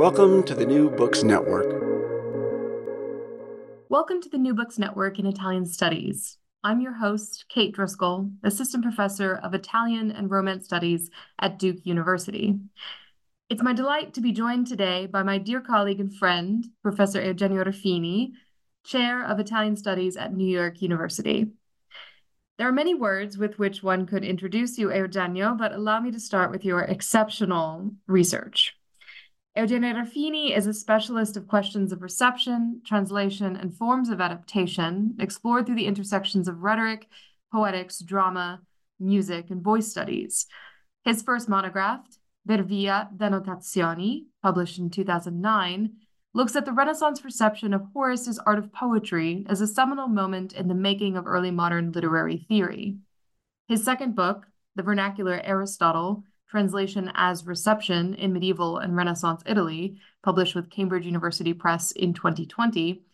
Welcome to the New Books Network. Welcome to the New Books Network in Italian Studies. I'm your host, Kate Driscoll, Assistant Professor of Italian and Romance Studies at Duke University. It's my delight to be joined today by my dear colleague and friend, Professor Eugenio Refini, Chair of Italian Studies at New York University. There are many words with which one could introduce you, Eugenio, but allow me to start with your exceptional research. Eugenio Refini is a specialist of questions of reception, translation, and forms of adaptation, explored through the intersections of rhetoric, poetics, drama, music, and voice studies. His first monograph, Per via d'annotazioni, published in 2009, looks at the Renaissance reception of Horace's art of poetry as a seminal moment in the making of early modern literary theory. His second book, The Vernacular Aristotle, translation as Reception in Medieval and Renaissance Italy, published with Cambridge University Press in 2020,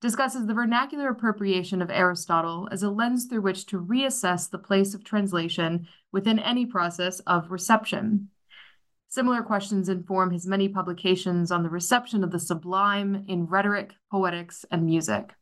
discusses the vernacular appropriation of Aristotle as a lens through which to reassess the place of translation within any process of reception. Similar questions inform his many publications on the reception of the sublime in rhetoric, poetics, and music.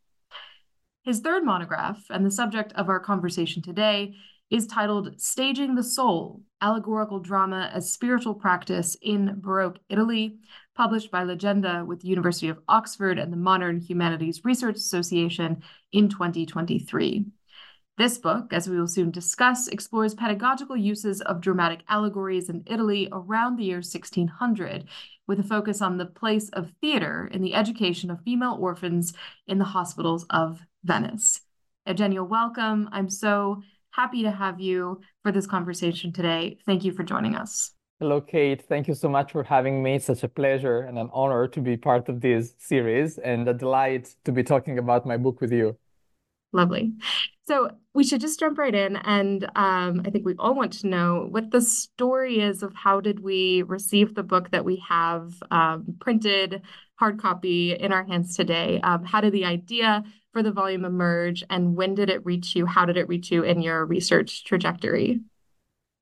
His third monograph, and the subject of our conversation today, is titled Staging the Soul Allegorical Drama as Spiritual Practice in Baroque Italy, published by Legenda with the University of Oxford and the Modern Humanities Research Association in 2023. This book, as we will soon discuss, explores pedagogical uses of dramatic allegories in Italy around the year 1600, with a focus on the place of theater in the education of female orphans in the hospitals of Venice. Eugenio, welcome. I'm so happy to have you for this conversation today. Thank you for joining us. Hello, Kate. Thank you so much for having me. It's such a pleasure and an honor to be part of this series and a delight to be talking about my book with you. Lovely. So we should just jump right in. And um, I think we all want to know what the story is of how did we receive the book that we have um, printed, hard copy in our hands today? Um, how did the idea for the volume emerge and when did it reach you? How did it reach you in your research trajectory?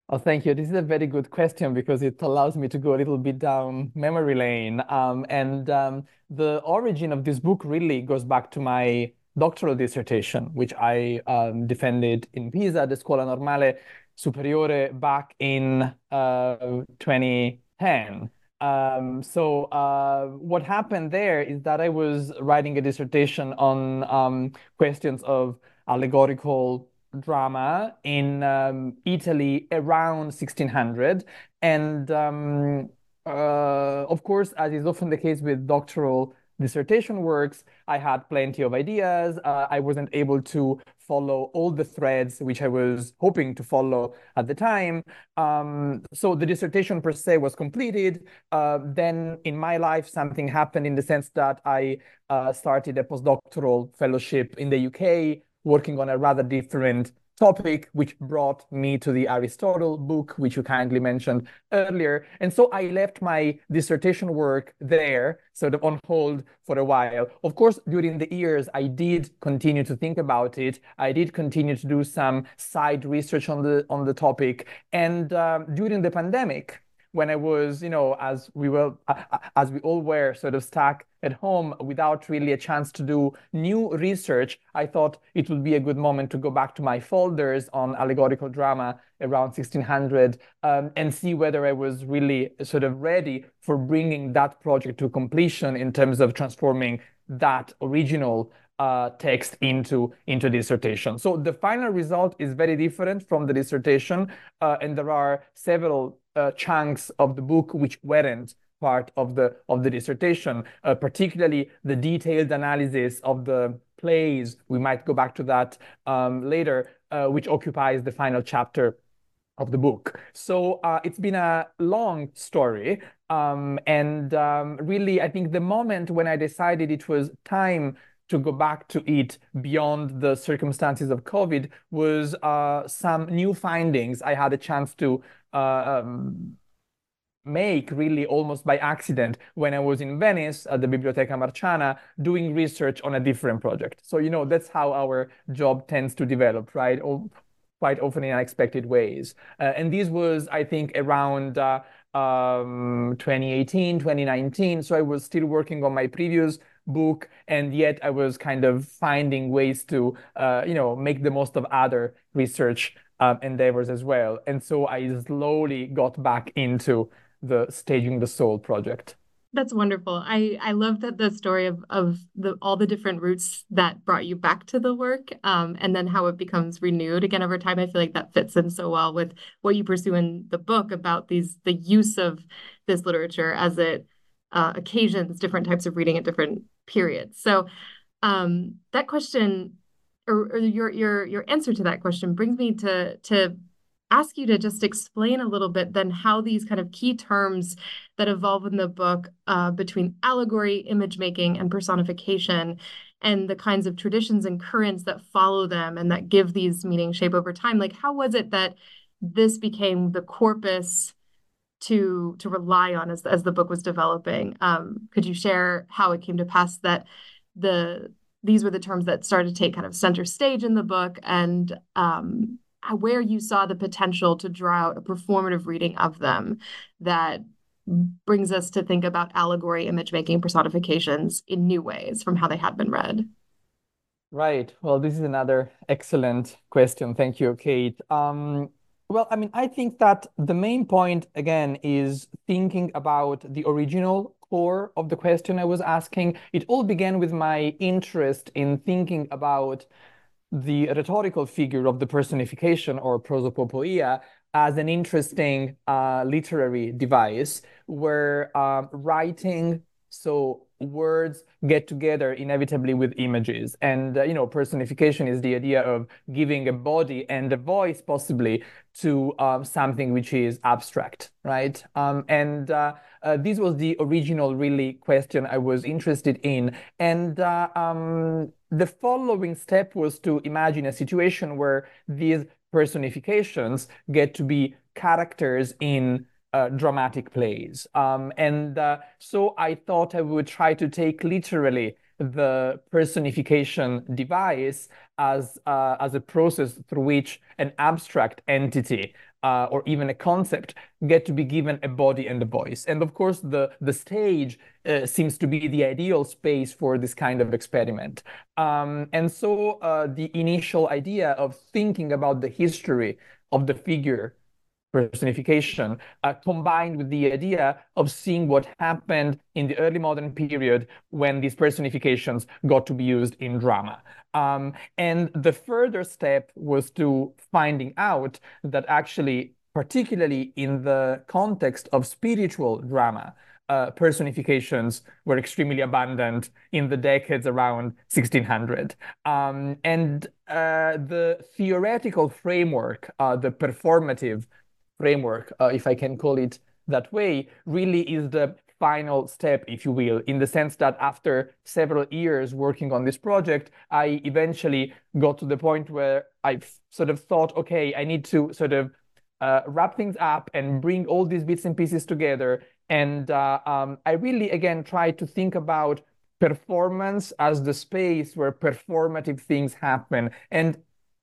Oh, thank you. This is a very good question because it allows me to go a little bit down memory lane. Um, and um, the origin of this book really goes back to my doctoral dissertation, which I um, defended in Pisa, the Scuola Normale Superiore, back in uh, 2010. Um, so uh, what happened there is that I was writing a dissertation on um, questions of allegorical drama in um, Italy around 1600. And um, uh, of course, as is often the case with doctoral dissertation works, I had plenty of ideas. Uh, I wasn't able to follow all the threads which I was hoping to follow at the time. Um, so the dissertation per se was completed. Uh, then in my life, something happened in the sense that I uh, started a postdoctoral fellowship in the UK, working on a rather different topic, which brought me to the Aristotle book, which you kindly mentioned earlier. And so I left my dissertation work there, sort of on hold for a while. Of course, during the years, I did continue to think about it. I did continue to do some side research on the on the topic. And um, during the pandemic, when I was, you know, as we were, as we all were sort of stuck at home without really a chance to do new research, I thought it would be a good moment to go back to my folders on allegorical drama around 1600 um, and see whether I was really sort of ready for bringing that project to completion in terms of transforming that original uh, text into into dissertation. So the final result is very different from the dissertation, uh, and there are several uh, chunks of the book which weren't part of the of the dissertation, uh, particularly the detailed analysis of the plays. We might go back to that um, later, uh, which occupies the final chapter of the book. So uh, it's been a long story, um, and um, really, I think the moment when I decided it was time to go back to it beyond the circumstances of COVID was uh, some new findings I had a chance to uh, um, make really almost by accident when I was in Venice at the Biblioteca Marciana doing research on a different project. So, you know, that's how our job tends to develop, right? Quite often in unexpected ways. Uh, and this was, I think, around uh, um, 2018, 2019. So I was still working on my previous book, and yet I was kind of finding ways to, uh, you know, make the most of other research um, endeavors as well. And so I slowly got back into the Staging the Soul project. That's wonderful. I I love that the story of of the all the different routes that brought you back to the work, um, and then how it becomes renewed again over time. I feel like that fits in so well with what you pursue in the book about these the use of this literature as it uh, occasions different types of reading at different periods. So um, that question or, or your your your answer to that question brings me to to ask you to just explain a little bit then how these kind of key terms that evolve in the book uh, between allegory, image making, and personification, and the kinds of traditions and currents that follow them and that give these meanings shape over time. Like, how was it that this became the corpus to to rely on as as the book was developing? Um, could you share how it came to pass that the these were the terms that started to take kind of center stage in the book and um, where you saw the potential to draw out a performative reading of them that brings us to think about allegory, image making, personifications in new ways from how they had been read. Right. Well, this is another excellent question. Thank you, Kate. Um, well, I mean, I think that the main point, again, is thinking about the original core of the question I was asking. It all began with my interest in thinking about the rhetorical figure of the personification or prosopopoeia as an interesting uh, literary device where uh, writing, so words get together inevitably with images. And, uh, you know, personification is the idea of giving a body and a voice possibly to um, something which is abstract, right? Um, and uh, uh, this was the original really question I was interested in. And uh, um, the following step was to imagine a situation where these personifications get to be characters in uh, dramatic plays. Um, and uh, so I thought I would try to take literally the personification device as, uh, as a process through which an abstract entity uh, or even a concept get to be given a body and a voice. And of course, the, the stage uh, seems to be the ideal space for this kind of experiment. Um, and so uh, the initial idea of thinking about the history of the figure personification, uh, combined with the idea of seeing what happened in the early modern period when these personifications got to be used in drama. Um, and the further step was to finding out that actually, particularly in the context of spiritual drama, uh, personifications were extremely abundant in the decades around 1600. Um, and uh, the theoretical framework, uh, the performative framework, uh, if I can call it that way, really is the final step, if you will, in the sense that after several years working on this project, I eventually got to the point where I sort of thought, okay, I need to sort of uh, wrap things up and bring all these bits and pieces together. And uh, um, I really, again, tried to think about performance as the space where performative things happen. And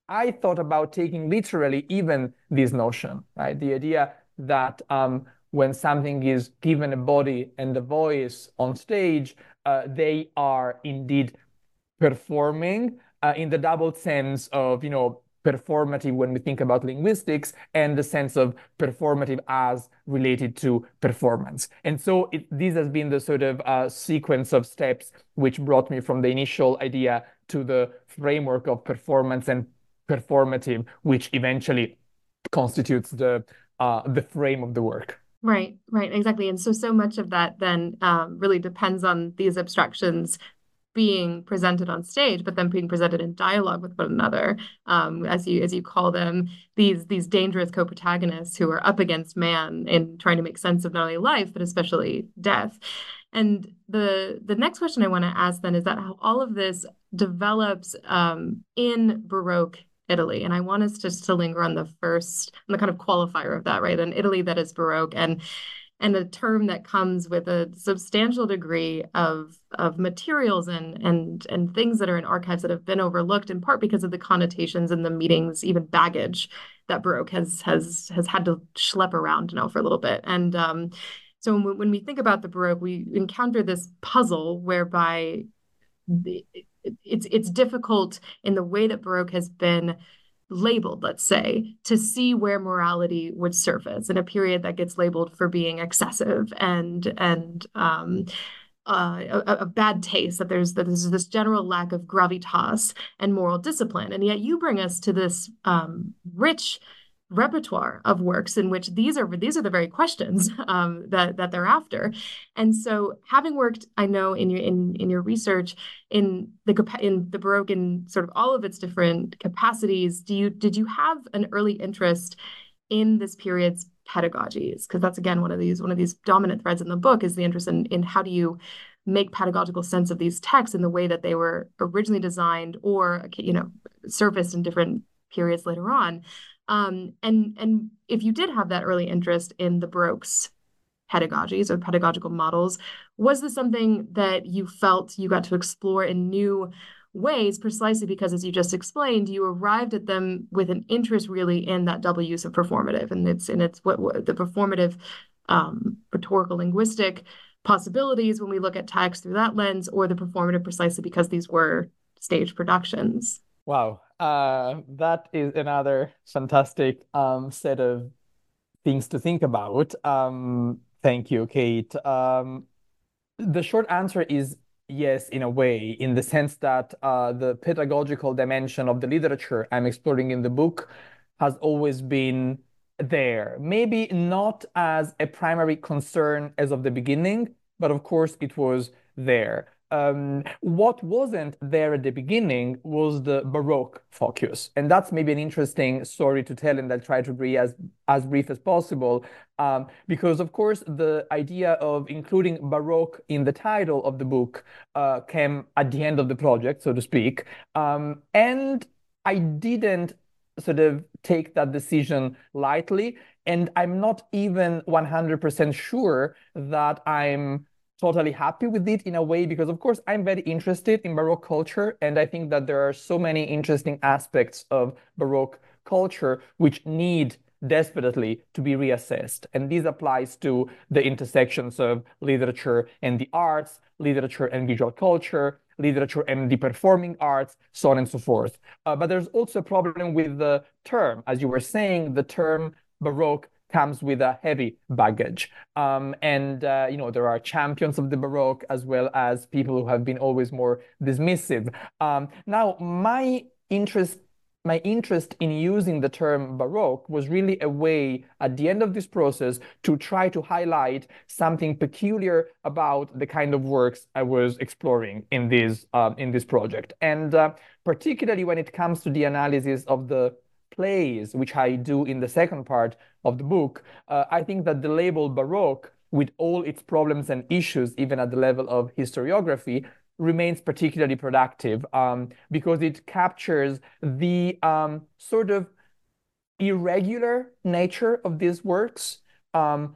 I thought about taking literally even this notion, right? The idea that um, when something is given a body and a voice on stage, uh, they are indeed performing uh, in the double sense of, you know, performative when we think about linguistics and the sense of performative as related to performance. And so it, this has been the sort of uh, sequence of steps which brought me from the initial idea to the framework of performance and performative, which eventually constitutes the uh, the frame of the work. Right, right, exactly. And so, so much of that then um, really depends on these abstractions being presented on stage, but then being presented in dialogue with one another, um, as you as you call them, these these dangerous co-protagonists who are up against man in trying to make sense of not only life but especially death. And the the next question I want to ask then is that how all of this develops um, in Baroque Italy. And I want us just to linger on the first, on the kind of qualifier of that, right? An Italy that is Baroque and and a term that comes with a substantial degree of of materials and and and things that are in archives that have been overlooked in part because of the connotations and the meetings, even baggage that Baroque has has has had to schlep around now for a little bit. And um, so when, when we think about the Baroque, we encounter this puzzle whereby the, it's it's difficult in the way that Baroque has been labeled, let's say, to see where morality would surface in a period that gets labeled for being excessive and and um, uh, a, a, bad taste. That there's that there's this general lack of gravitas and moral discipline, and yet you bring us to this um, rich repertoire of works in which these are these are the very questions um, that that they're after. And so having worked i know in your in in your research in the in the baroque in sort of all of its different capacities do you did you have an early interest in this period's pedagogies? Because that's again one of these one of these dominant threads in the book is the interest in in how do you make pedagogical sense of these texts in the way that they were originally designed or you know surfaced in different periods later on um, and and if you did have that early interest in the Baroque's pedagogies or pedagogical models, was this something that you felt you got to explore in new ways? Precisely because as you just explained you arrived at them with an interest really in that double use of performative and it's and it's what, what the performative um, rhetorical linguistic possibilities when we look at text through that lens or the performative precisely because these were stage productions. Wow, uh, that is another fantastic um, set of things to think about. Um, thank you, Kate. Um, the short answer is yes, in a way, in the sense that uh, the pedagogical dimension of the literature I'm exploring in the book has always been there. Maybe not as a primary concern as of the beginning, but of course it was there. Um, what wasn't there at the beginning was the Baroque focus. And that's maybe an interesting story to tell, and I'll try to be as, as brief as possible. Um, because, of course, the idea of including Baroque in the title of the book uh, came at the end of the project, so to speak. Um, and I didn't sort of take that decision lightly. And I'm not even 100% sure that I'm totally happy with it in a way because of course I'm very interested in Baroque culture and I think that there are so many interesting aspects of Baroque culture which need desperately to be reassessed. And this applies to the intersections of literature and the arts, literature and visual culture, literature and the performing arts, so on and so forth. Uh, but there's also a problem with the term. As you were saying, the term Baroque comes with a heavy baggage. Um, and, uh, you know, there are champions of the Baroque as well as people who have been always more dismissive. Um, now, my interest my interest in using the term Baroque was really a way at the end of this process to try to highlight something peculiar about the kind of works I was exploring in this uh, in this project, and uh, particularly when it comes to the analysis of the plays, which I do in the second part of the book, uh, I think that the label Baroque with all its problems and issues, even at the level of historiography, remains particularly productive um, because it captures the um, sort of irregular nature of these works, um,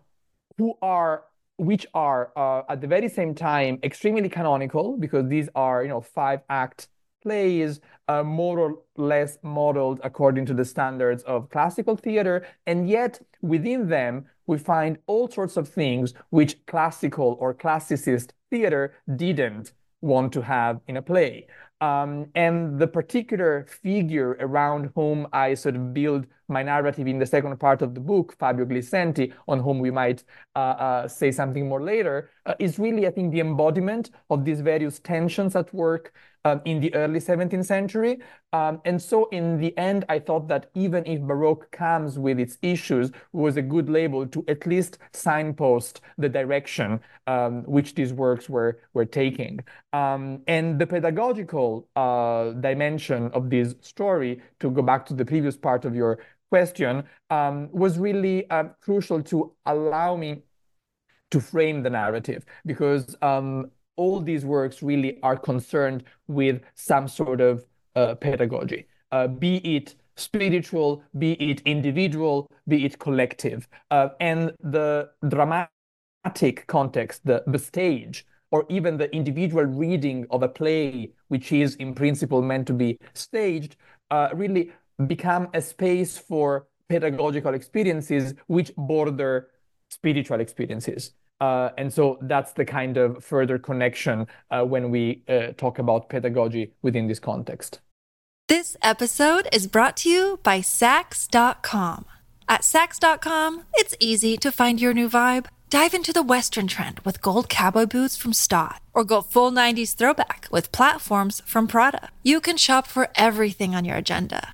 who are which are uh, at the very same time extremely canonical because these are you know five act plays uh, more or less modeled according to the standards of classical theater and yet within them we find all sorts of things which classical or classicist theater didn't want to have in a play. Um, and the particular figure around whom I sort of build my narrative in the second part of the book, Fabio Glisenti, on whom we might uh, uh, say something more later, uh, is really, I think, the embodiment of these various tensions at work um, in the early 17th century. Um, and so in the end, I thought that even if Baroque comes with its issues, was a good label to at least signpost the direction um, which these works were, were taking. Um, and the pedagogical uh, dimension of this story, to go back to the previous part of your question, um, was really uh, crucial to allow me to frame the narrative because um, all these works really are concerned with some sort of uh, pedagogy, uh, be it spiritual, be it individual, be it collective. Uh, and the dramatic context, the, the stage, or even the individual reading of a play, which is in principle meant to be staged, uh, really become a space for pedagogical experiences which border spiritual experiences. Uh, and so that's the kind of further connection uh, when we uh, talk about pedagogy within this context. This episode is brought to you by Saks.com. At Saks.com, it's easy to find your new vibe. Dive into the Western trend with gold cowboy boots from Staud, or go full 90s throwback with platforms from Prada. You can shop for everything on your agenda,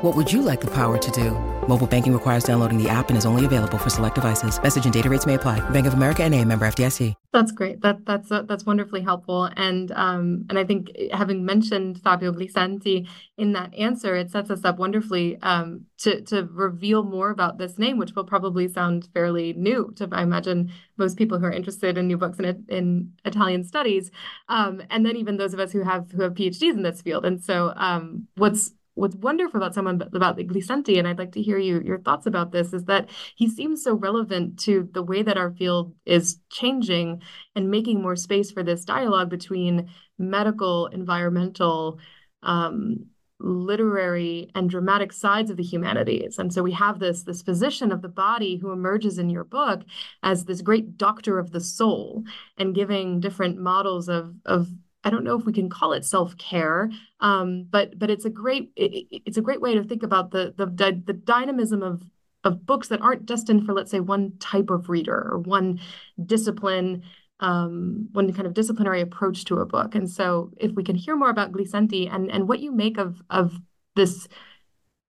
What would you like the power to do? Mobile banking requires downloading the app and is only available for select devices. Message and data rates may apply. Bank of America and a member FDIC. That's great. That that's uh, that's wonderfully helpful. And um and I think having mentioned Fabio Glisenti in that answer, it sets us up wonderfully um to to reveal more about this name, which will probably sound fairly new to I imagine most people who are interested in new books in in Italian studies, um, and then even those of us who have who have PhDs in this field. And so um, what's what's wonderful about someone about Glisenti, and I'd like to hear you your thoughts about this, is that he seems so relevant to the way that our field is changing and making more space for this dialogue between medical, environmental, um, literary, and dramatic sides of the humanities. And so we have this this physician of the body who emerges in your book as this great doctor of the soul and giving different models of of I don't know if we can call it self care, um, but but it's a great it, it's a great way to think about the the the dynamism of of books that aren't destined for let's say one type of reader or one discipline um, one kind of disciplinary approach to a book. And so if we can hear more about Glisenti and and what you make of of this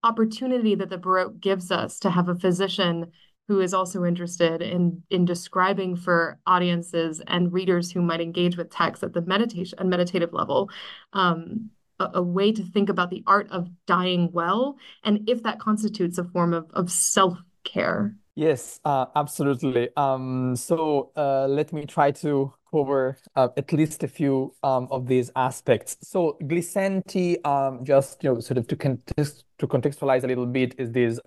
opportunity that the Baroque gives us to have a physician who is also interested in in describing for audiences and readers who might engage with text at the meditation and meditative level um, a, a, way to think about the art of dying well and if that constitutes a form of, of self-care. Yes uh, absolutely. Um, so uh, let me try to cover uh, at least a few um, of these aspects. So glisenti um, just you know sort of to, context, to contextualize a little bit is this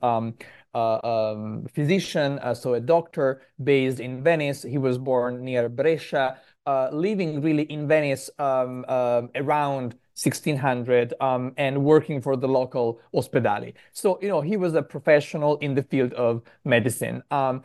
uh, um, physician, uh, so a doctor based in Venice. He was born near Brescia, uh, living really in Venice um, um around 1600 um, and working for the local ospedali. So, you know, he was a professional in the field of medicine, um,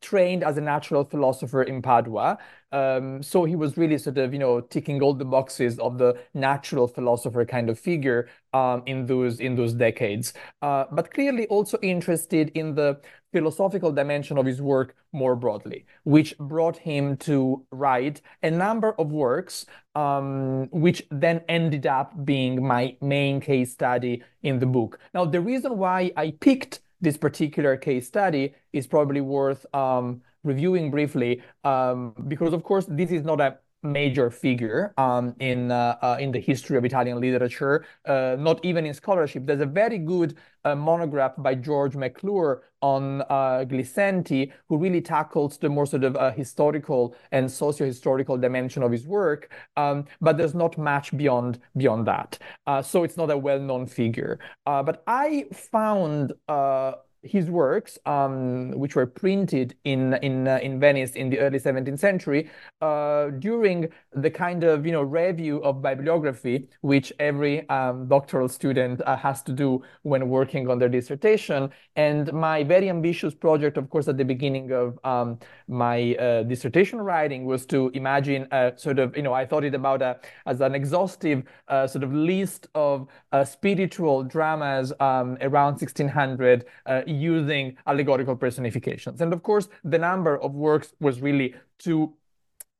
trained as a natural philosopher in Padua. Um, so he was really sort of, you know, ticking all the boxes of the natural philosopher kind of figure um, in those in those decades. Uh, but clearly also interested in the philosophical dimension of his work more broadly, which brought him to write a number of works, um, which then ended up being my main case study in the book. Now, the reason why I picked this particular case study is probably worth um, reviewing briefly, um, because of course, this is not a major figure um, in uh, uh, in the history of Italian literature, uh, not even in scholarship. There's a very good uh, monograph by George McClure on uh, Glisenti, who really tackles the more sort of uh, historical and socio-historical dimension of his work. Um, but there's not much beyond beyond that, so it's not a well-known figure. but I found his works, um, which were printed in in uh, in Venice in the early 17th century, uh, during the kind of you know review of bibliography which every um, doctoral student uh, has to do when working on their dissertation. And my very ambitious project, of course, at the beginning of um, my uh, dissertation writing was to imagine a sort of you know I thought it about a, as an exhaustive uh, sort of list of uh, spiritual dramas um, around 1600 using allegorical personifications. And of course, the number of works was really too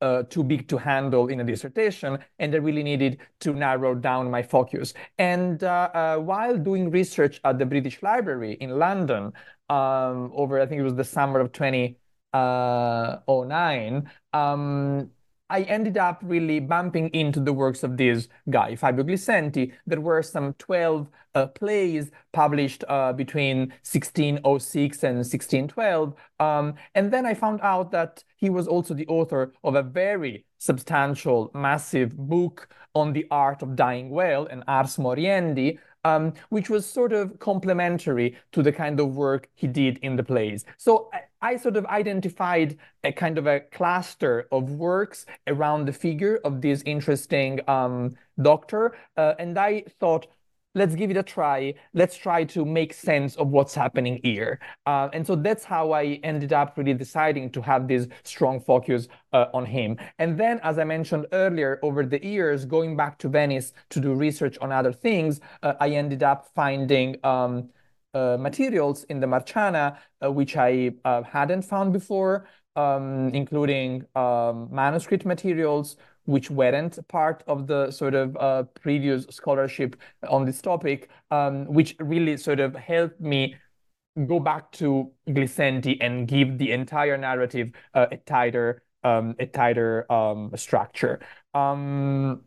uh, too big to handle in a dissertation, and I really needed to narrow down my focus. And uh, uh, while doing research at the British Library in London um, over, I think it was the summer of 2009, um, I ended up really bumping into the works of this guy, Fabio Glisenti. There were some 12 uh, plays published uh, between 1606 and 1612. Um, and then I found out that he was also the author of a very substantial, massive book on the art of dying well, and Ars Moriendi, um, which was sort of complementary to the kind of work he did in the plays. So I, sort of identified a kind of a cluster of works around the figure of this interesting um, doctor, uh, and I thought let's give it a try. Let's try to make sense of what's happening here. Uh, and so that's how I ended up really deciding to have this strong focus uh, on him. And then, as I mentioned earlier, over the years, going back to Venice to do research on other things, uh, I ended up finding. Um, materials in the Marciana, uh, which I uh, hadn't found before, um, including um, manuscript materials, which weren't part of the sort of uh, previous scholarship on this topic, um, which really sort of helped me go back to Glisenti and give the entire narrative uh, a tighter, um, a tighter um, structure. Um,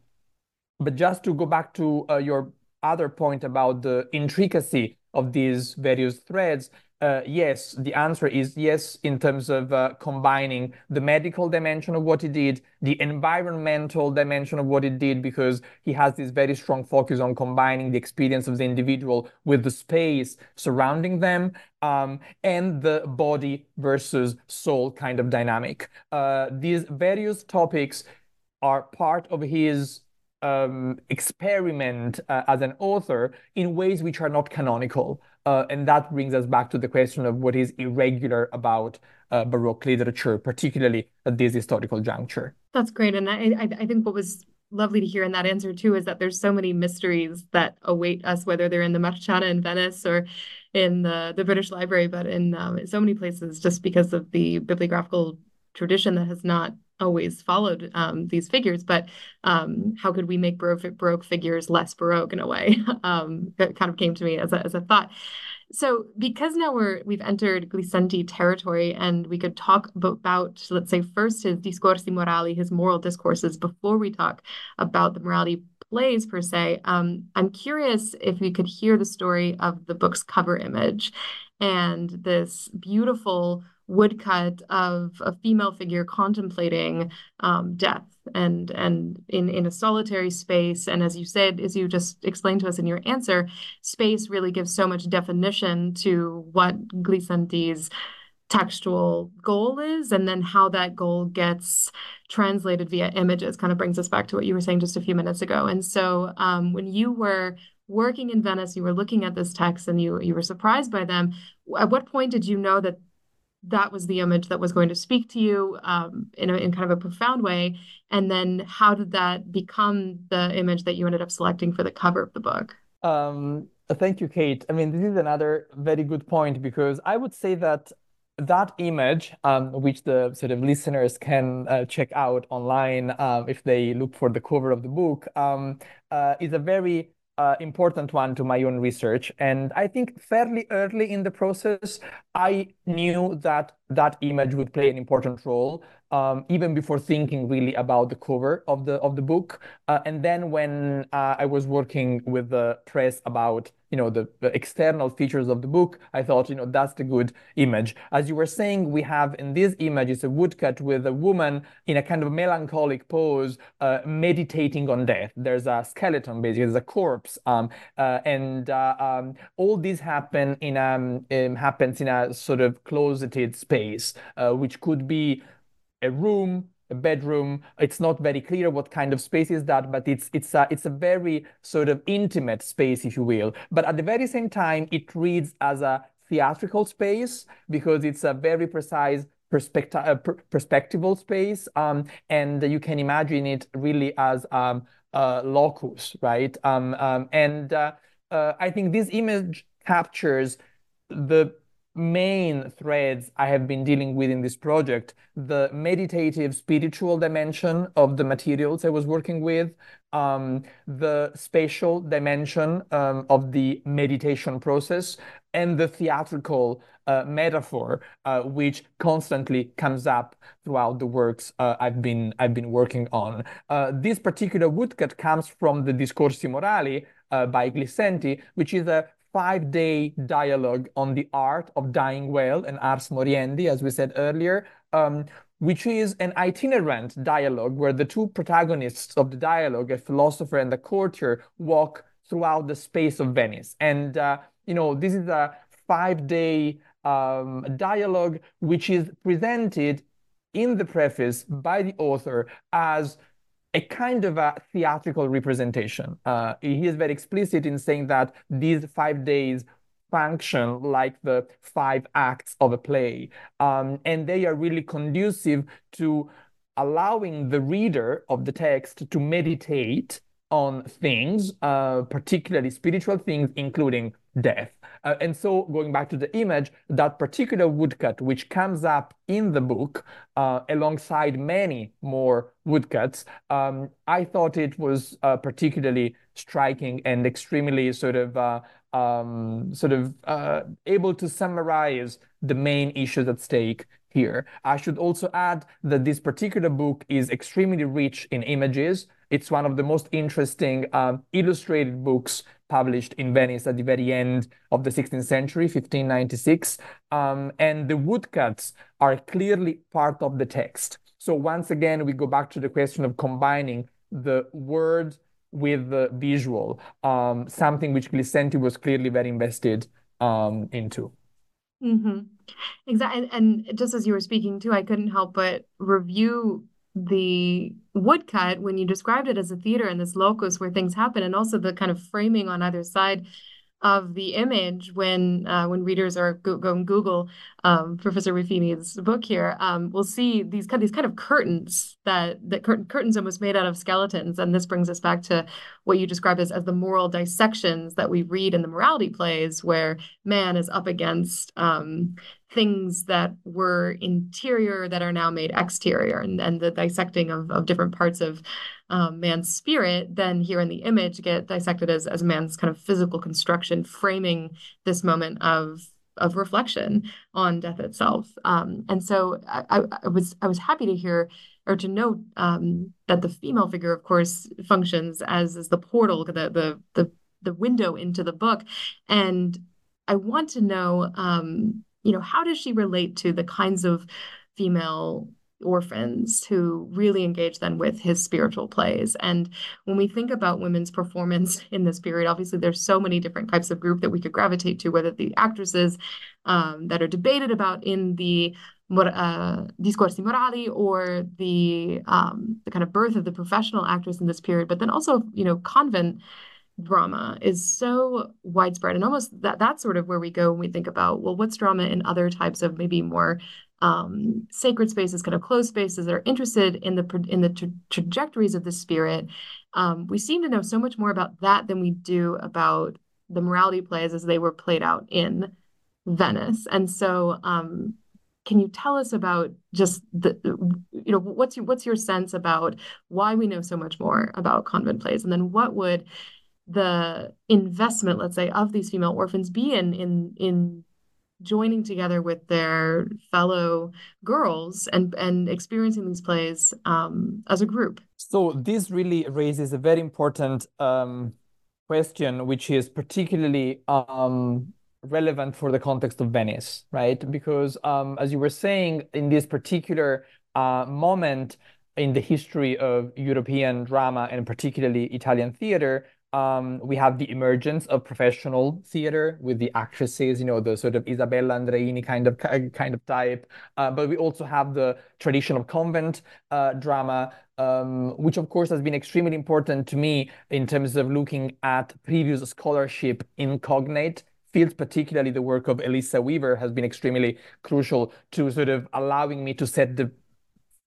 but just to go back to uh, your other point about the intricacy of these various threads, uh, yes, the answer is yes, in terms of uh, combining the medical dimension of what he did, the environmental dimension of what he did, because he has this very strong focus on combining the experience of the individual with the space surrounding them, um, and the body versus soul kind of dynamic. Uh, these various topics are part of his um, experiment uh, as an author in ways which are not canonical. Uh, and that brings us back to the question of what is irregular about uh, Baroque literature, particularly at this historical juncture. That's great. And I, I think what was lovely to hear in that answer too is that there's so many mysteries that await us, whether they're in the Marciana in Venice or in the, the British Library, but in um, so many places just because of the bibliographical tradition that has not always followed um, these figures, but um, how could we make baroque, baroque, figures less baroque in a way? um, that kind of came to me as a, as a thought. So, because now we're we've entered Glisenti territory, and we could talk about, let's say, first his discorsi morali, his moral discourses, before we talk about the morality plays per se. Um, I'm curious if we could hear the story of the book's cover image and this beautiful woodcut of a female figure contemplating um, death and and in in a solitary space. And as you said as you just explained to us in your answer space really gives so much definition to what Glisenti's textual goal is and then how that goal gets translated via images kind of brings us back to what you were saying just a few minutes ago. And so um, when you were working in venice you were looking at this text and you you were surprised by them at what point did you know that that was the image that was going to speak to you um, in, a, in kind of a profound way. And then how did that become the image that you ended up selecting for the cover of the book? Um, thank you kate. I mean this is another very good point because i would say that that image, um, which the sort of listeners can uh, check out online um, if they look for the cover of the book, um, uh, is a very uh, important one to my own research. And I think fairly early in the process, I knew that that image would play an important role, um, even before thinking really about the cover of the of the book. Uh, and then when uh, I was working with the press about you know the, external features of the book i thought you know that's the good image. As you were saying we have in this image it's a woodcut with a woman in a kind of melancholic pose uh, meditating on death. There's a skeleton basically. There's a corpse um, uh, and uh, um, all this happen in um, um, happens in a sort of closeted space uh, which could be a room a bedroom. It's not very clear what kind of space is that, but it's it's a it's a very sort of intimate space, if you will. But at the very same time, it reads as a theatrical space because it's a very precise perspective uh, per perspectival space, um, and you can imagine it really as um, a locus, right? Um, um and uh, uh, I think this image captures the main threads I have been dealing with in this project the meditative spiritual dimension of the materials I was working with, um, the spatial dimension um, of the meditation process, and the theatrical uh, metaphor, uh, which constantly comes up throughout the works uh, I've been I've been working on. Uh, this particular woodcut comes from the Discorsi Morali uh, by Glisenti, which is a five-day dialogue on the art of dying well and ars moriendi, as we said earlier, um, which is an itinerant dialogue where the two protagonists of the dialogue, a philosopher and a courtier, walk throughout the space of Venice. And, uh, you know, this is a five-day um, dialogue which is presented in the preface by the author as a kind of a theatrical representation. Uh, he is very explicit in saying that these five days function like the five acts of a play, um, and they are really conducive to allowing the reader of the text to meditate on things, uh, particularly spiritual things, including death. Uh, and so, going back to the image, that particular woodcut, which comes up in the book uh, alongside many more woodcuts, um, I thought it was uh, particularly striking and extremely sort of uh, um, sort of uh, able to summarize the main issues at stake here. I should also add that this particular book is extremely rich in images. It's one of the most interesting um, illustrated books published in Venice at the very end of the 16th century, 1596. Um, and the woodcuts are clearly part of the text. So once again, we go back to the question of combining the word with the visual, um, something which Glisenti was clearly very invested um, into. Mm-hmm. Exactly. And just as you were speaking too, I couldn't help but review the woodcut when you described it as a theater and this locus where things happen, and also the kind of framing on either side of the image when uh, when readers are go, Google um, Professor Refini's book here, um, we'll see these kind these kind of curtains that that cur- curtains almost made out of skeletons, and this brings us back to what you describe as as the moral dissections that we read in the morality plays, where man is up against um, things that were interior that are now made exterior and, and the dissecting of, of different parts of um, man's spirit then here in the image get dissected as, as man's kind of physical construction framing this moment of of reflection on death itself. Um, and so I, I, was I was happy to hear or to note um, that the female figure of course functions as as the portal the the the, the window into the book and I want to know um, you know, how does she relate to the kinds of female orphans who really engage then with his spiritual plays. And when we think about women's performance in this period, obviously there's so many different types of group that we could gravitate to, whether the actresses um, that are debated about in the uh, discorsi morali or the um, the kind of birth of the professional actress in this period, but then also you know convent drama is so widespread and almost that that's sort of where we go when we think about well what's drama in other types of maybe more um, sacred spaces, kind of closed spaces that are interested in the in the tra- trajectories of the spirit. Um, we seem to know so much more about that than we do about the morality plays as they were played out in Venice. And so, um, can you tell us about just the you know what's your what's your sense about why we know so much more about convent plays, and then what would the investment, let's say, of these female orphans be in in in joining together with their fellow girls and and experiencing these plays um, as a group. So this really raises a very important um, question, which is particularly um, relevant for the context of Venice, right? Because um, as you were saying, in this particular uh, moment in the history of European drama and particularly Italian theater, um, we have the emergence of professional theater with the actresses, you know, the sort of Isabella Andreini kind of kind of type. Uh, but we also have the tradition of convent uh, drama, um, which of course has been extremely important to me in terms of looking at previous scholarship in cognate fields, particularly the work of Elissa Weaver, has been extremely crucial to sort of allowing me to set the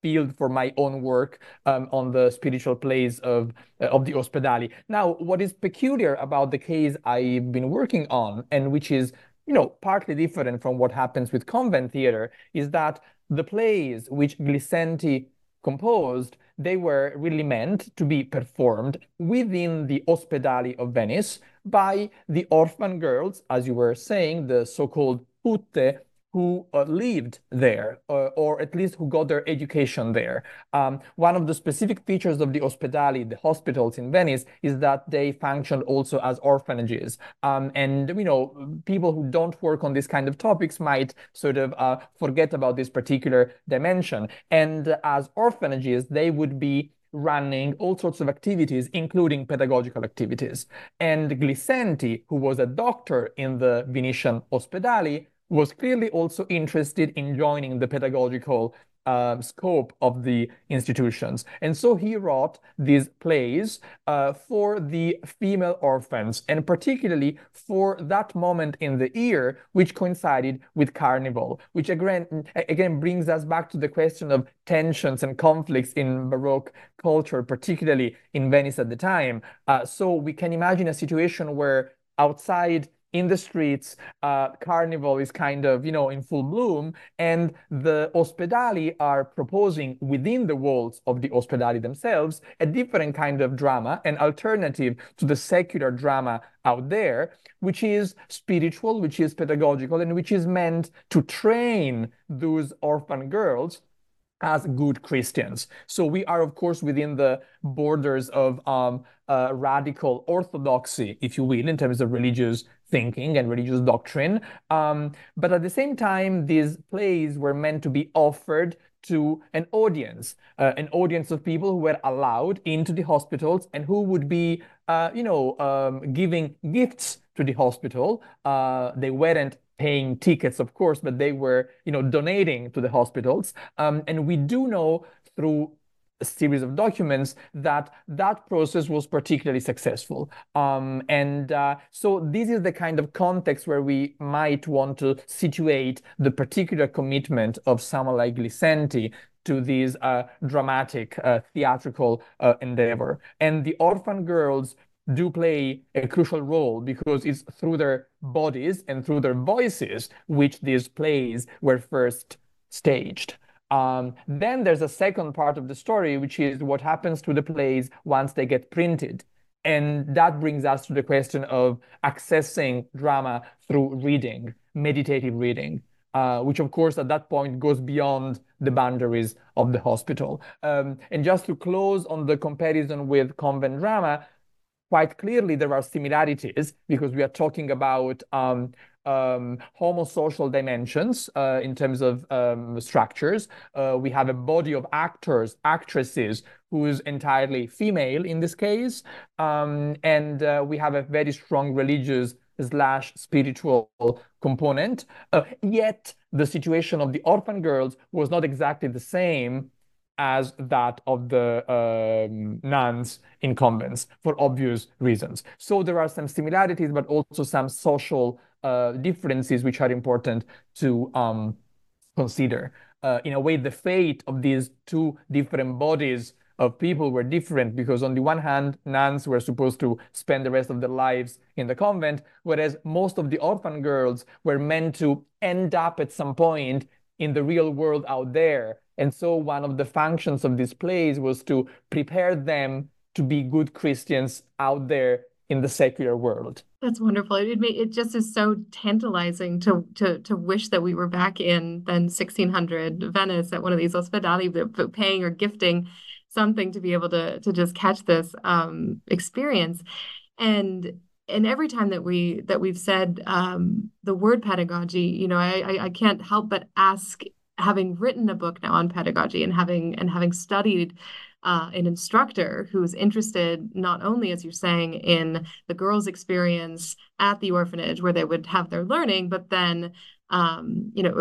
field for my own work um, on the spiritual plays of uh, of the Ospedali. Now, what is peculiar about the case I've been working on, and which is you know partly different from what happens with convent theater, is that the plays which Glissenti composed they were really meant to be performed within the Ospedali of Venice by the orphan girls, as you were saying, the so-called putte who uh, lived there, uh, or at least who got their education there. Um, one of the specific features of the ospedali, the hospitals in Venice, is that they functioned also as orphanages. Um, and, you know, people who don't work on these kind of topics might sort of uh, forget about this particular dimension. And as orphanages, they would be running all sorts of activities, including pedagogical activities. And Glissenti, who was a doctor in the Venetian ospedali, was clearly also interested in joining the pedagogical uh, scope of the institutions. And so he wrote these plays uh, for the female orphans, and particularly for that moment in the year, which coincided with Carnival, which again, again brings us back to the question of tensions and conflicts in Baroque culture, particularly in Venice at the time. Uh, so we can imagine a situation where outside in the streets, uh, carnival is kind of, you know, in full bloom, and the ospedali are proposing within the walls of the ospedali themselves a different kind of drama, an alternative to the secular drama out there, which is spiritual, which is pedagogical, and which is meant to train those orphan girls as good Christians. So we are, of course, within the borders of um, uh, radical orthodoxy, if you will, in terms of religious thinking and religious doctrine. Um, but at the same time, these plays were meant to be offered to an audience, uh, an audience of people who were allowed into the hospitals and who would be, uh, you know, um, giving gifts to the hospital. Uh, they weren't paying tickets, of course, but they were, you know, donating to the hospitals. Um, and we do know through a series of documents that that process was particularly successful. Um, and uh, so this is the kind of context where we might want to situate the particular commitment of someone like Glissenti to this uh, dramatic uh, theatrical uh, endeavor. And the orphan girls do play a crucial role because it's through their bodies and through their voices which these plays were first staged. Um, then there's a second part of the story, which is what happens to the plays once they get printed. And that brings us to the question of accessing drama through reading, meditative reading, uh, which, of course, at that point goes beyond the boundaries of the hospital. Um, and just to close on the comparison with convent drama, quite clearly there are similarities because we are talking about um, um, homosocial dimensions uh, in terms of um, structures. Uh, we have a body of actors, actresses, who is entirely female in this case. Um, and uh, we have a very strong religious slash spiritual component. Uh, yet the situation of the orphan girls was not exactly the same as that of the um, nuns in convents for obvious reasons. So there are some similarities, but also some social uh, differences which are important to um, consider. Uh, in a way, the fate of these two different bodies of people were different because on the one hand, nuns were supposed to spend the rest of their lives in the convent, whereas most of the orphan girls were meant to end up at some point in the real world out there. And so one of the functions of this place was to prepare them to be good Christians out there in the secular world. That's wonderful. It it just is so tantalizing to to to wish that we were back in then 1600 Venice at one of these ospedali, paying or gifting something to be able to to just catch this um, experience. And and every time that we that we've said um, the word pedagogy, you know, I, I I can't help but ask, having written a book now on pedagogy and having and having studied uh, an instructor who is interested not only, as you're saying, in the girls' experience at the orphanage where they would have their learning, but then, um, you know,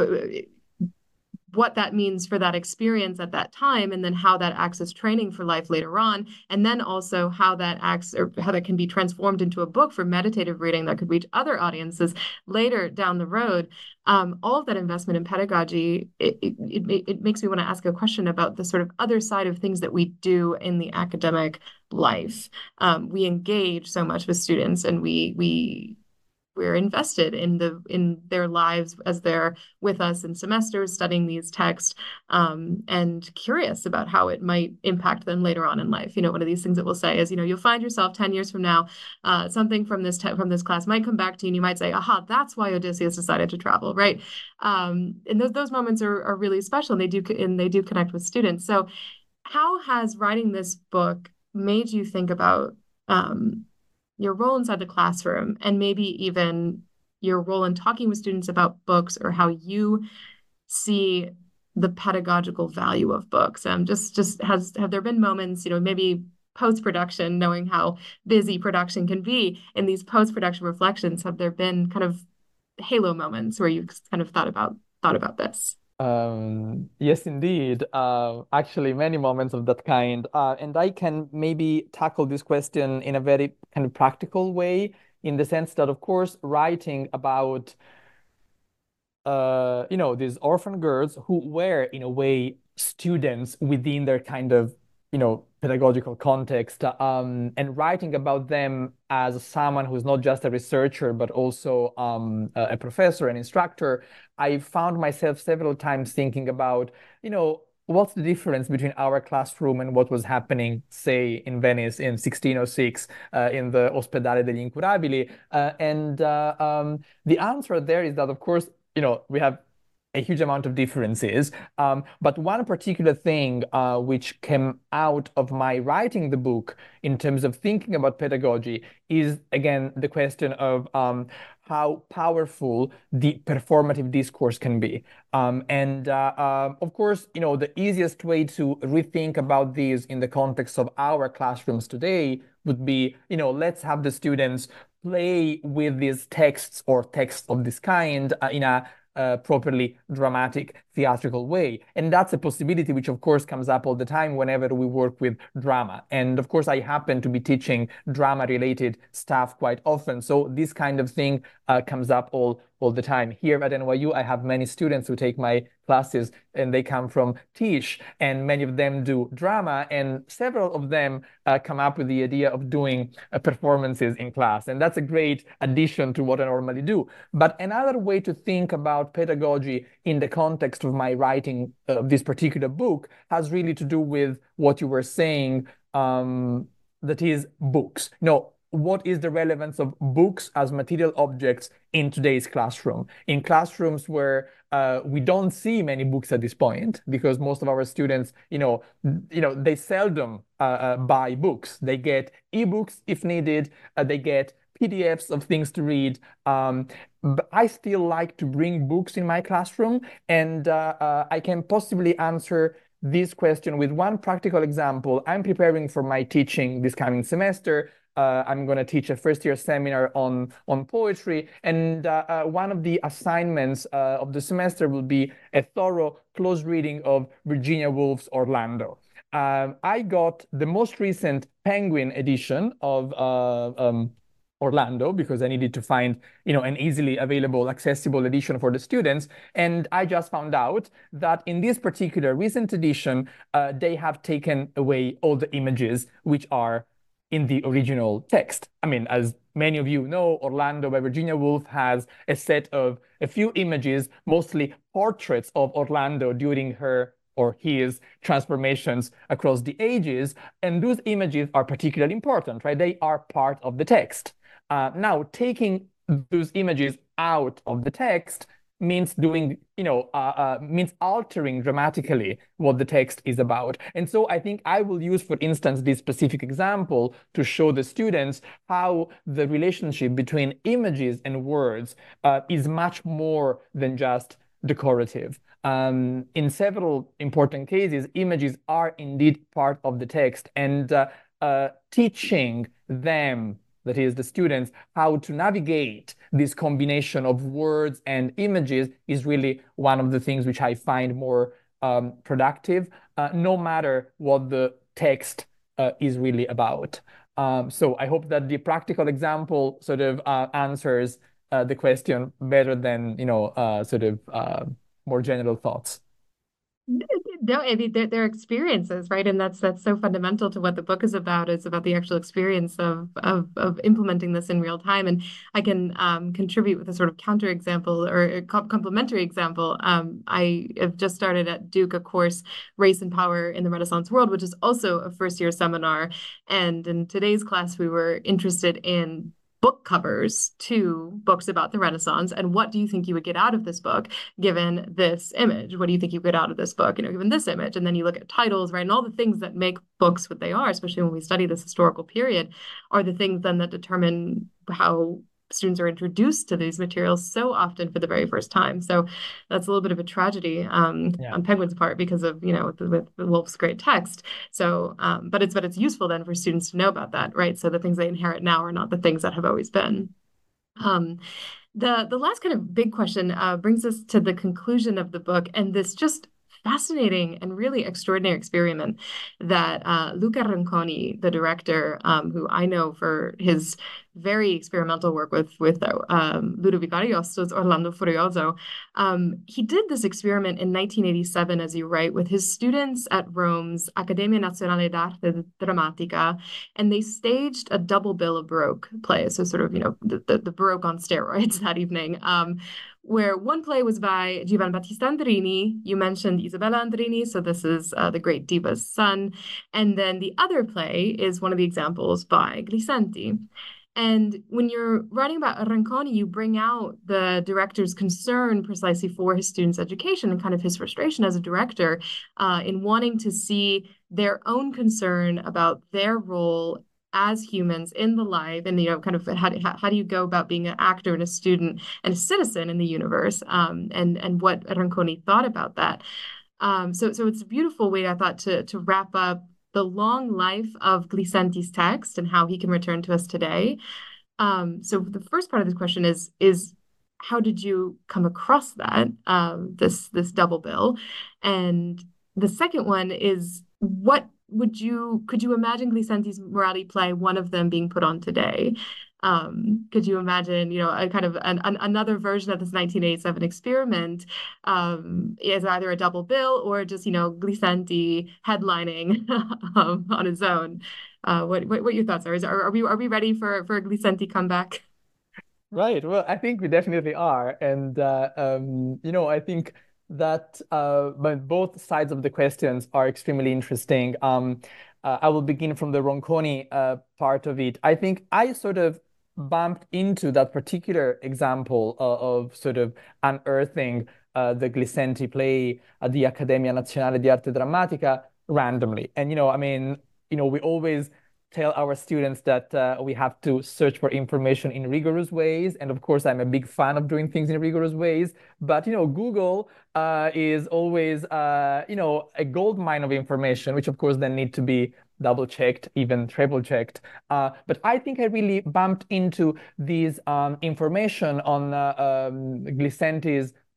what that means for that experience at that time and then how that acts as training for life later on and then also how that acts or how that can be transformed into a book for meditative reading that could reach other audiences later down the road. Um, all of that investment in pedagogy it, it, it, it makes me want to ask a question about the sort of other side of things that we do in the academic life. Um, we engage so much with students and we we we're invested in the in their lives as they're with us in semesters studying these texts um, and curious about how it might impact them later on in life. You know one of these things that we'll say is you know you'll find yourself 10 years from now uh, something from this te- from this class might come back to you and you might say aha that's why odysseus decided to travel right? Um, and those, those moments are, are really special and they do and they do connect with students. So how has writing this book made you think about um, your role inside the classroom and maybe even your role in talking with students about books or how you see the pedagogical value of books. Um just just has have there been moments you know maybe post production knowing how busy production can be in these post production reflections have there been kind of halo moments where you kind of thought about thought about this um, yes, indeed. Uh, actually, many moments of that kind. Uh, and I can maybe tackle this question in a very kind of practical way, in the sense that, of course, writing about, uh, you know, these orphan girls who were, in a way, students within their kind of you know pedagogical context um, and writing about them as someone who's not just a researcher but also um, a professor and instructor i found myself several times thinking about you know what's the difference between our classroom and what was happening, say, in Venice in 1606 uh, in the Ospedale degli Incurabili? Uh, and uh, um, the answer there is that, of course, you know, we have a huge amount of differences. Um, but one particular thing uh, which came out of my writing the book in terms of thinking about pedagogy is, again, the question of um, how powerful the performative discourse can be. Um, and uh, uh, of course, you know, the easiest way to rethink about these in the context of our classrooms today would be, you know, let's have the students play with these texts or texts of this kind uh, in a Uh, properly dramatic theatrical way. And that's a possibility which, of course, comes up all the time whenever we work with drama. And of course, I happen to be teaching drama related stuff quite often. So this kind of thing uh, comes up all, all the time. Here at NYU, I have many students who take my classes and they come from Tisch, and many of them do drama, and several of them uh, come up with the idea of doing uh, performances in class. And that's a great addition to what I normally do. But another way to think about pedagogy in the context of my writing of this particular book has really to do with what you were saying. Um, that is books. No, what is the relevance of books as material objects in today's classroom? In classrooms where uh, we don't see many books at this point because most of our students, you know, you know, they seldom uh, uh, buy books. They get ebooks if needed. Uh, they get PDFs of things to read. Um, but I still like to bring books in my classroom, and uh, uh, I can possibly answer this question with one practical example. I'm preparing for my teaching this coming semester. Uh, I'm going to teach a first year seminar on, on poetry. And uh, uh, one of the assignments uh, of the semester will be a thorough close reading of Virginia Woolf's Orlando. Um, I got the most recent Penguin edition of uh, um, Orlando because I needed to find, you know, an easily available, accessible edition for the students. And I just found out that in this particular recent edition, uh, they have taken away all the images which are in the original text. I mean, as many of you know, Orlando by Virginia Woolf has a set of a few images, mostly portraits of Orlando during her or his transformations across the ages. And those images are particularly important, right? They are part of the text. Uh, now, taking those images out of the text means doing, you know, uh, uh, means altering dramatically what the text is about. And so I think I will use, for instance, this specific example to show the students how the relationship between images and words uh, is much more than just decorative. Um, in several important cases, images are indeed part of the text and uh, uh, teaching them that is the students, how to navigate this combination of words and images is really one of the things which I find more um, productive, uh, no matter what the text uh, is really about. Um, so I hope that the practical example sort of uh, answers uh, the question better than, you know, uh, sort of uh, more general thoughts no I mean, their, their experiences right? And that's that's so fundamental to what the book is about it's about the actual experience of of, of implementing this in real time. And i can um, contribute with a sort of counter example or a complementary example. Um, i have just started at duke a course race and power in the renaissance world which is also a first year seminar. And in today's class we were interested in book covers to books about the Renaissance, and what do you think you would get out of this book given this image? What do you think you get out of this book, you know, given this image? And then you look at titles, right, and all the things that make books what they are, especially when we study this historical period, are the things then that determine how students are introduced to these materials so often for the very first time. So that's a little bit of a tragedy um, yeah. on Penguin's part because of you know with, with Woolf's great text. So, um, but it's but it's useful then for students to know about that, right? So the things they inherit now are not the things that have always been. Um, the the last kind of big question uh, brings us to the conclusion of the book and this just fascinating and really extraordinary experiment that uh, Luca Ronconi, the director, um, who I know for his very experimental work with with um, Ludovico Ariosto's Orlando Furioso. Um, he did this experiment in 1987, as you write, with his students at Rome's Accademia Nazionale d'Arte Drammatica, and they staged a double bill of Baroque plays, so sort of you know the, the, the Baroque on steroids that evening. Um, where one play was by Giovanni Battista Andreini. You mentioned Isabella Andreini, so this is uh, the great diva's son. And then the other play is one of the examples by Glissenti. And when you're writing about Ronconi, you bring out the director's concern precisely for his students' education and kind of his frustration as a director uh, in wanting to see their own concern about their role as humans in the life and you know kind of how, how do you go about being an actor and a student and a citizen in the universe? Um, and and what Ronconi thought about that. Um, so so it's a beautiful way I thought to to wrap up the long life of Glissenti's text and how he can return to us today. Um, so the first part of this question is is how did you come across that um, this this double bill, and the second one is what would you could you imagine Glissenti's morality play one of them being put on today um, could you imagine, you know, a kind of an, an, another version of this 1987 experiment um, is either a double bill or just, you know, Glissenti headlining um, on his own? Uh, what, what, what your thoughts are? Is, are, are we are we ready for for a Glissenti comeback? Right. Well, I think we definitely are, and uh, um, you know, I think that uh, but both sides of the questions are extremely interesting. Um, uh, I will begin from the Ronconi uh, part of it. I think I sort of bumped into that particular example of, of sort of unearthing uh, the Glissenti play at the Accademia Nazionale di Arte Drammatica randomly. And, you know, I mean, you know, we always tell our students that uh, we have to search for information in rigorous ways. And of course, I'm a big fan of doing things in rigorous ways. But you know, Google uh, is always uh, you know a gold mine of information, which of course then need to be double checked, even triple checked. Uh, but I think I really bumped into this um, information on uh, um,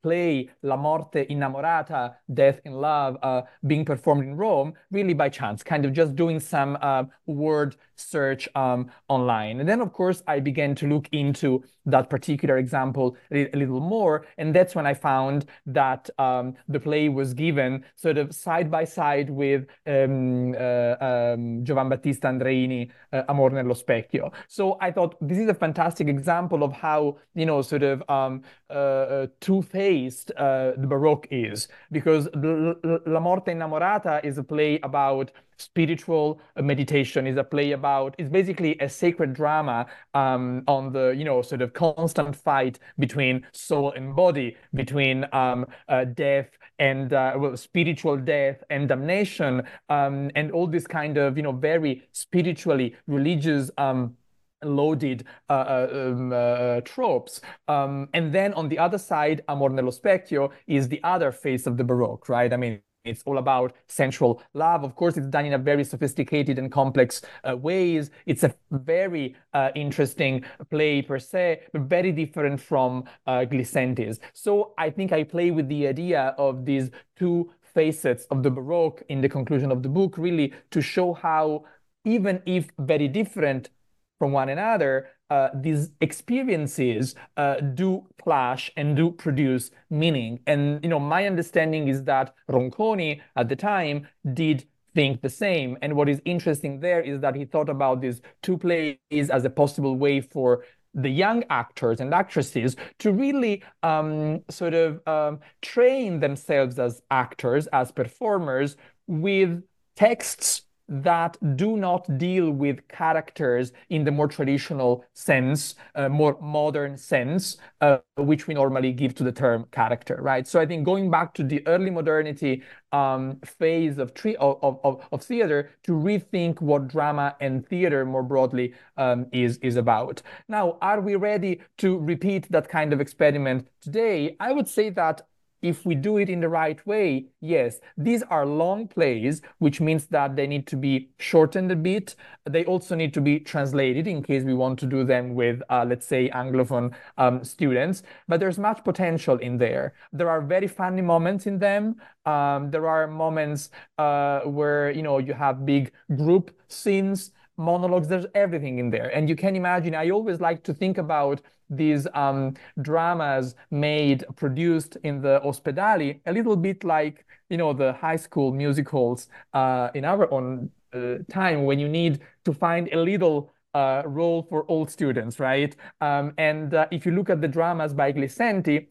play La Morte Innamorata, Death in Love, uh, being performed in Rome, really by chance, kind of just doing some uh, word search um, online. And then, of course, I began to look into that particular example a, little more. And that's when I found that um, the play was given sort of side by side with um, uh, um, Giovan Battista Andreini, uh, Amor nello Specchio. So I thought this is a fantastic example of how, you know, sort of um, uh, uh two-faced uh, the Baroque is. Because La Morte Innamorata is a play about spiritual meditation is a play about it's basically a sacred drama um, on the you know sort of constant fight between soul and body between um, uh, death and uh, well, spiritual death and damnation um, and all this kind of you know very spiritually religious um, loaded uh, uh, um, uh, tropes. Um, and then on the other side, Amor nello Specchio is the other face of the Baroque, right? I mean, it's all about sensual love. Of course, it's done in a very sophisticated and complex uh, ways. It's a very uh, interesting play per se, but very different from uh, Glissenti's. So I think I play with the idea of these two facets of the Baroque in the conclusion of the book, really to show how, even if very different from one another, uh, these experiences uh, do clash and do produce meaning. And you know, my understanding is that Ronconi at the time did think the same. And what is interesting there is that he thought about these two plays as a possible way for the young actors and actresses to really um, sort of um, train themselves as actors, as performers, with texts that do not deal with characters in the more traditional sense, uh, more modern sense, uh, which we normally give to the term character, right? So I think going back to the early modernity um, phase of, of, of, of, theater to rethink what drama and theater more broadly um, is, is about. Now, are we ready to repeat that kind of experiment today? I would say that if we do it in the right way, yes, these are long plays, which means that they need to be shortened a bit. They also need to be translated in case we want to do them with, uh, let's say, Anglophone um, students. But there's much potential in there. There are very funny moments in them. Um, there are moments uh, where, you know, you have big group scenes monologues there's everything in there and you can imagine i always like to think about these um, dramas made, produced in the ospedali, a little bit like, you know, the high school musicals uh, in our own uh, time when you need to find a little uh, role for all students, right? Um, and uh, if you look at the dramas by Glissenti,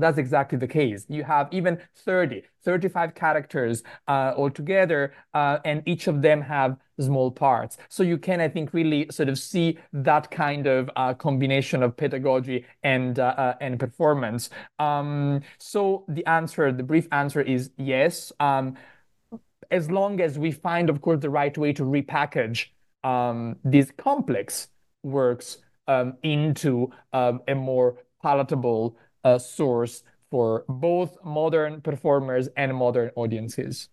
that's exactly the case. You have even 30, 35 characters uh, altogether, uh, and each of them have small parts. So you can, I think, really sort of see that kind of uh, combination of pedagogy and uh, uh, and performance. Um, so the answer, the brief answer is yes. Um, as long as we find, of course, the right way to repackage um, these complex works um, into um, a more palatable uh, source for both modern performers and modern audiences.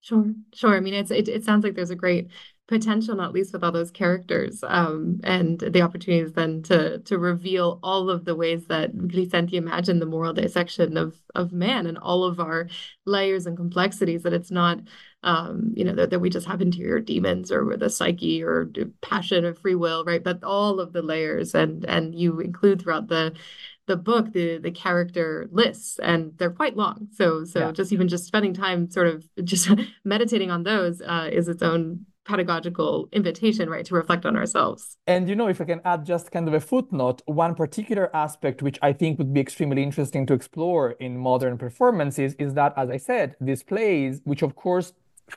Sure, sure. I mean, it's it, it sounds like there's a great potential, not least with all those characters, um, and the opportunities then to to reveal all of the ways that Glissenti imagined the moral dissection of of man and all of our layers and complexities. That it's not, um, you know, that, that we just have interior demons or the psyche or passion or free will, right? But all of the layers, and and you include throughout the the book the the character lists and they're quite long so so yeah. just even just spending time sort of just meditating on those uh, is its own pedagogical invitation right to reflect on ourselves and you know if i can add just kind of a footnote one particular aspect which i think would be extremely interesting to explore in modern performances is that as i said these plays which of course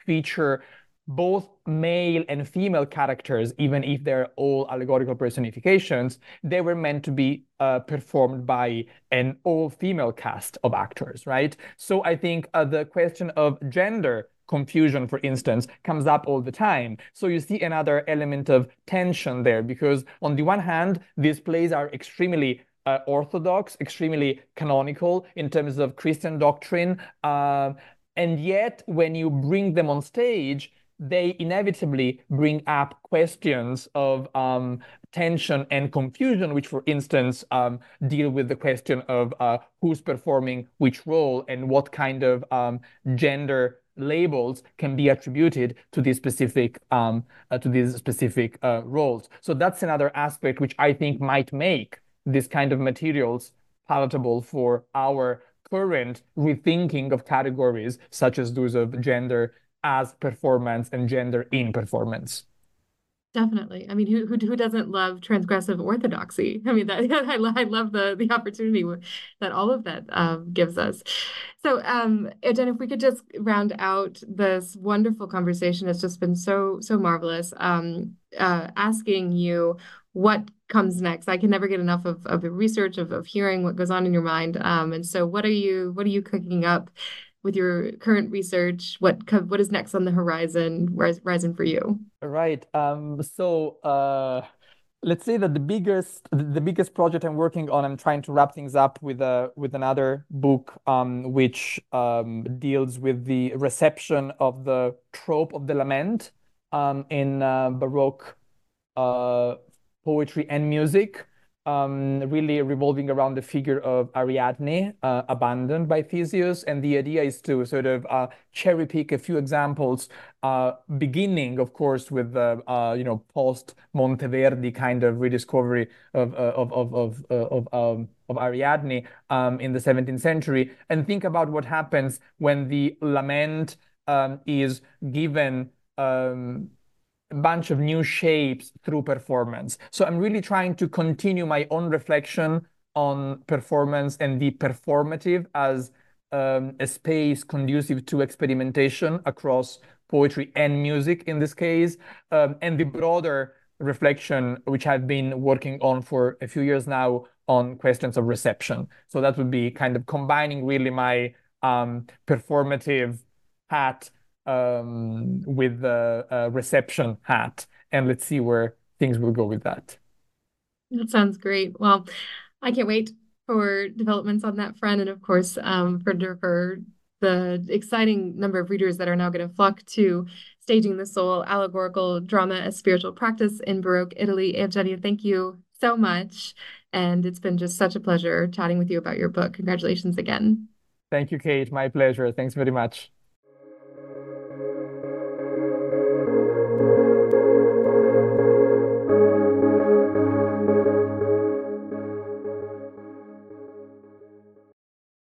feature both male and female characters, even if they're all allegorical personifications, they were meant to be uh, performed by an all-female cast of actors, right? So I think uh, the question of gender confusion, for instance, comes up all the time. So you see another element of tension there, because on the one hand, these plays are extremely uh, orthodox, extremely canonical in terms of Christian doctrine. Uh, and yet, when you bring them on stage, they inevitably bring up questions of um, tension and confusion, which, for instance, um, deal with the question of uh, who's performing which role and what kind of um, gender labels can be attributed to these specific um, uh, to these specific uh, roles. So that's another aspect which I think might make this kind of materials palatable for our current rethinking of categories such as those of gender as performance and gender in performance. Definitely. I mean, who, who who doesn't love transgressive orthodoxy? I mean, that I, I love the the opportunity that all of that um, gives us. So, um, Jen, if we could just round out this wonderful conversation, it's just been so so marvelous. Um, uh, asking you what comes next. I can never get enough of of the research of of hearing what goes on in your mind. Um, and so, what are you what are you cooking up? With your current research? What what is next on the horizon horizon for you? Right. Um, so uh, let's say that the biggest the biggest project I'm working on, I'm trying to wrap things up with a with another book um, which um, deals with the reception of the trope of the lament um, in uh, Baroque uh, poetry and music um, really revolving around the figure of Ariadne, uh, abandoned by Theseus. And the idea is to sort of uh, cherry pick a few examples, uh, beginning, of course, with the uh, you know post Monteverdi kind of rediscovery of uh, of of of uh, of, um, of Ariadne um, in the 17th century, and think about what happens when the lament um, is given. Um, bunch of new shapes through performance. So I'm really trying to continue my own reflection on performance and the performative as um, a space conducive to experimentation across poetry and music in this case, um, and the broader reflection which I've been working on for a few years now on questions of reception. So that would be kind of combining really my um, performative hat um, with the uh, reception hat, and let's see where things will go with that. That sounds great. Well, I can't wait for developments on that front, and of course, um, for for the exciting number of readers that are now going to flock to staging the soul allegorical drama as spiritual practice in Baroque Italy. Eugenio, thank you so much. And it's been just such a pleasure chatting with you about your book. Congratulations again. Thank you, Kate. My pleasure. Thanks very much.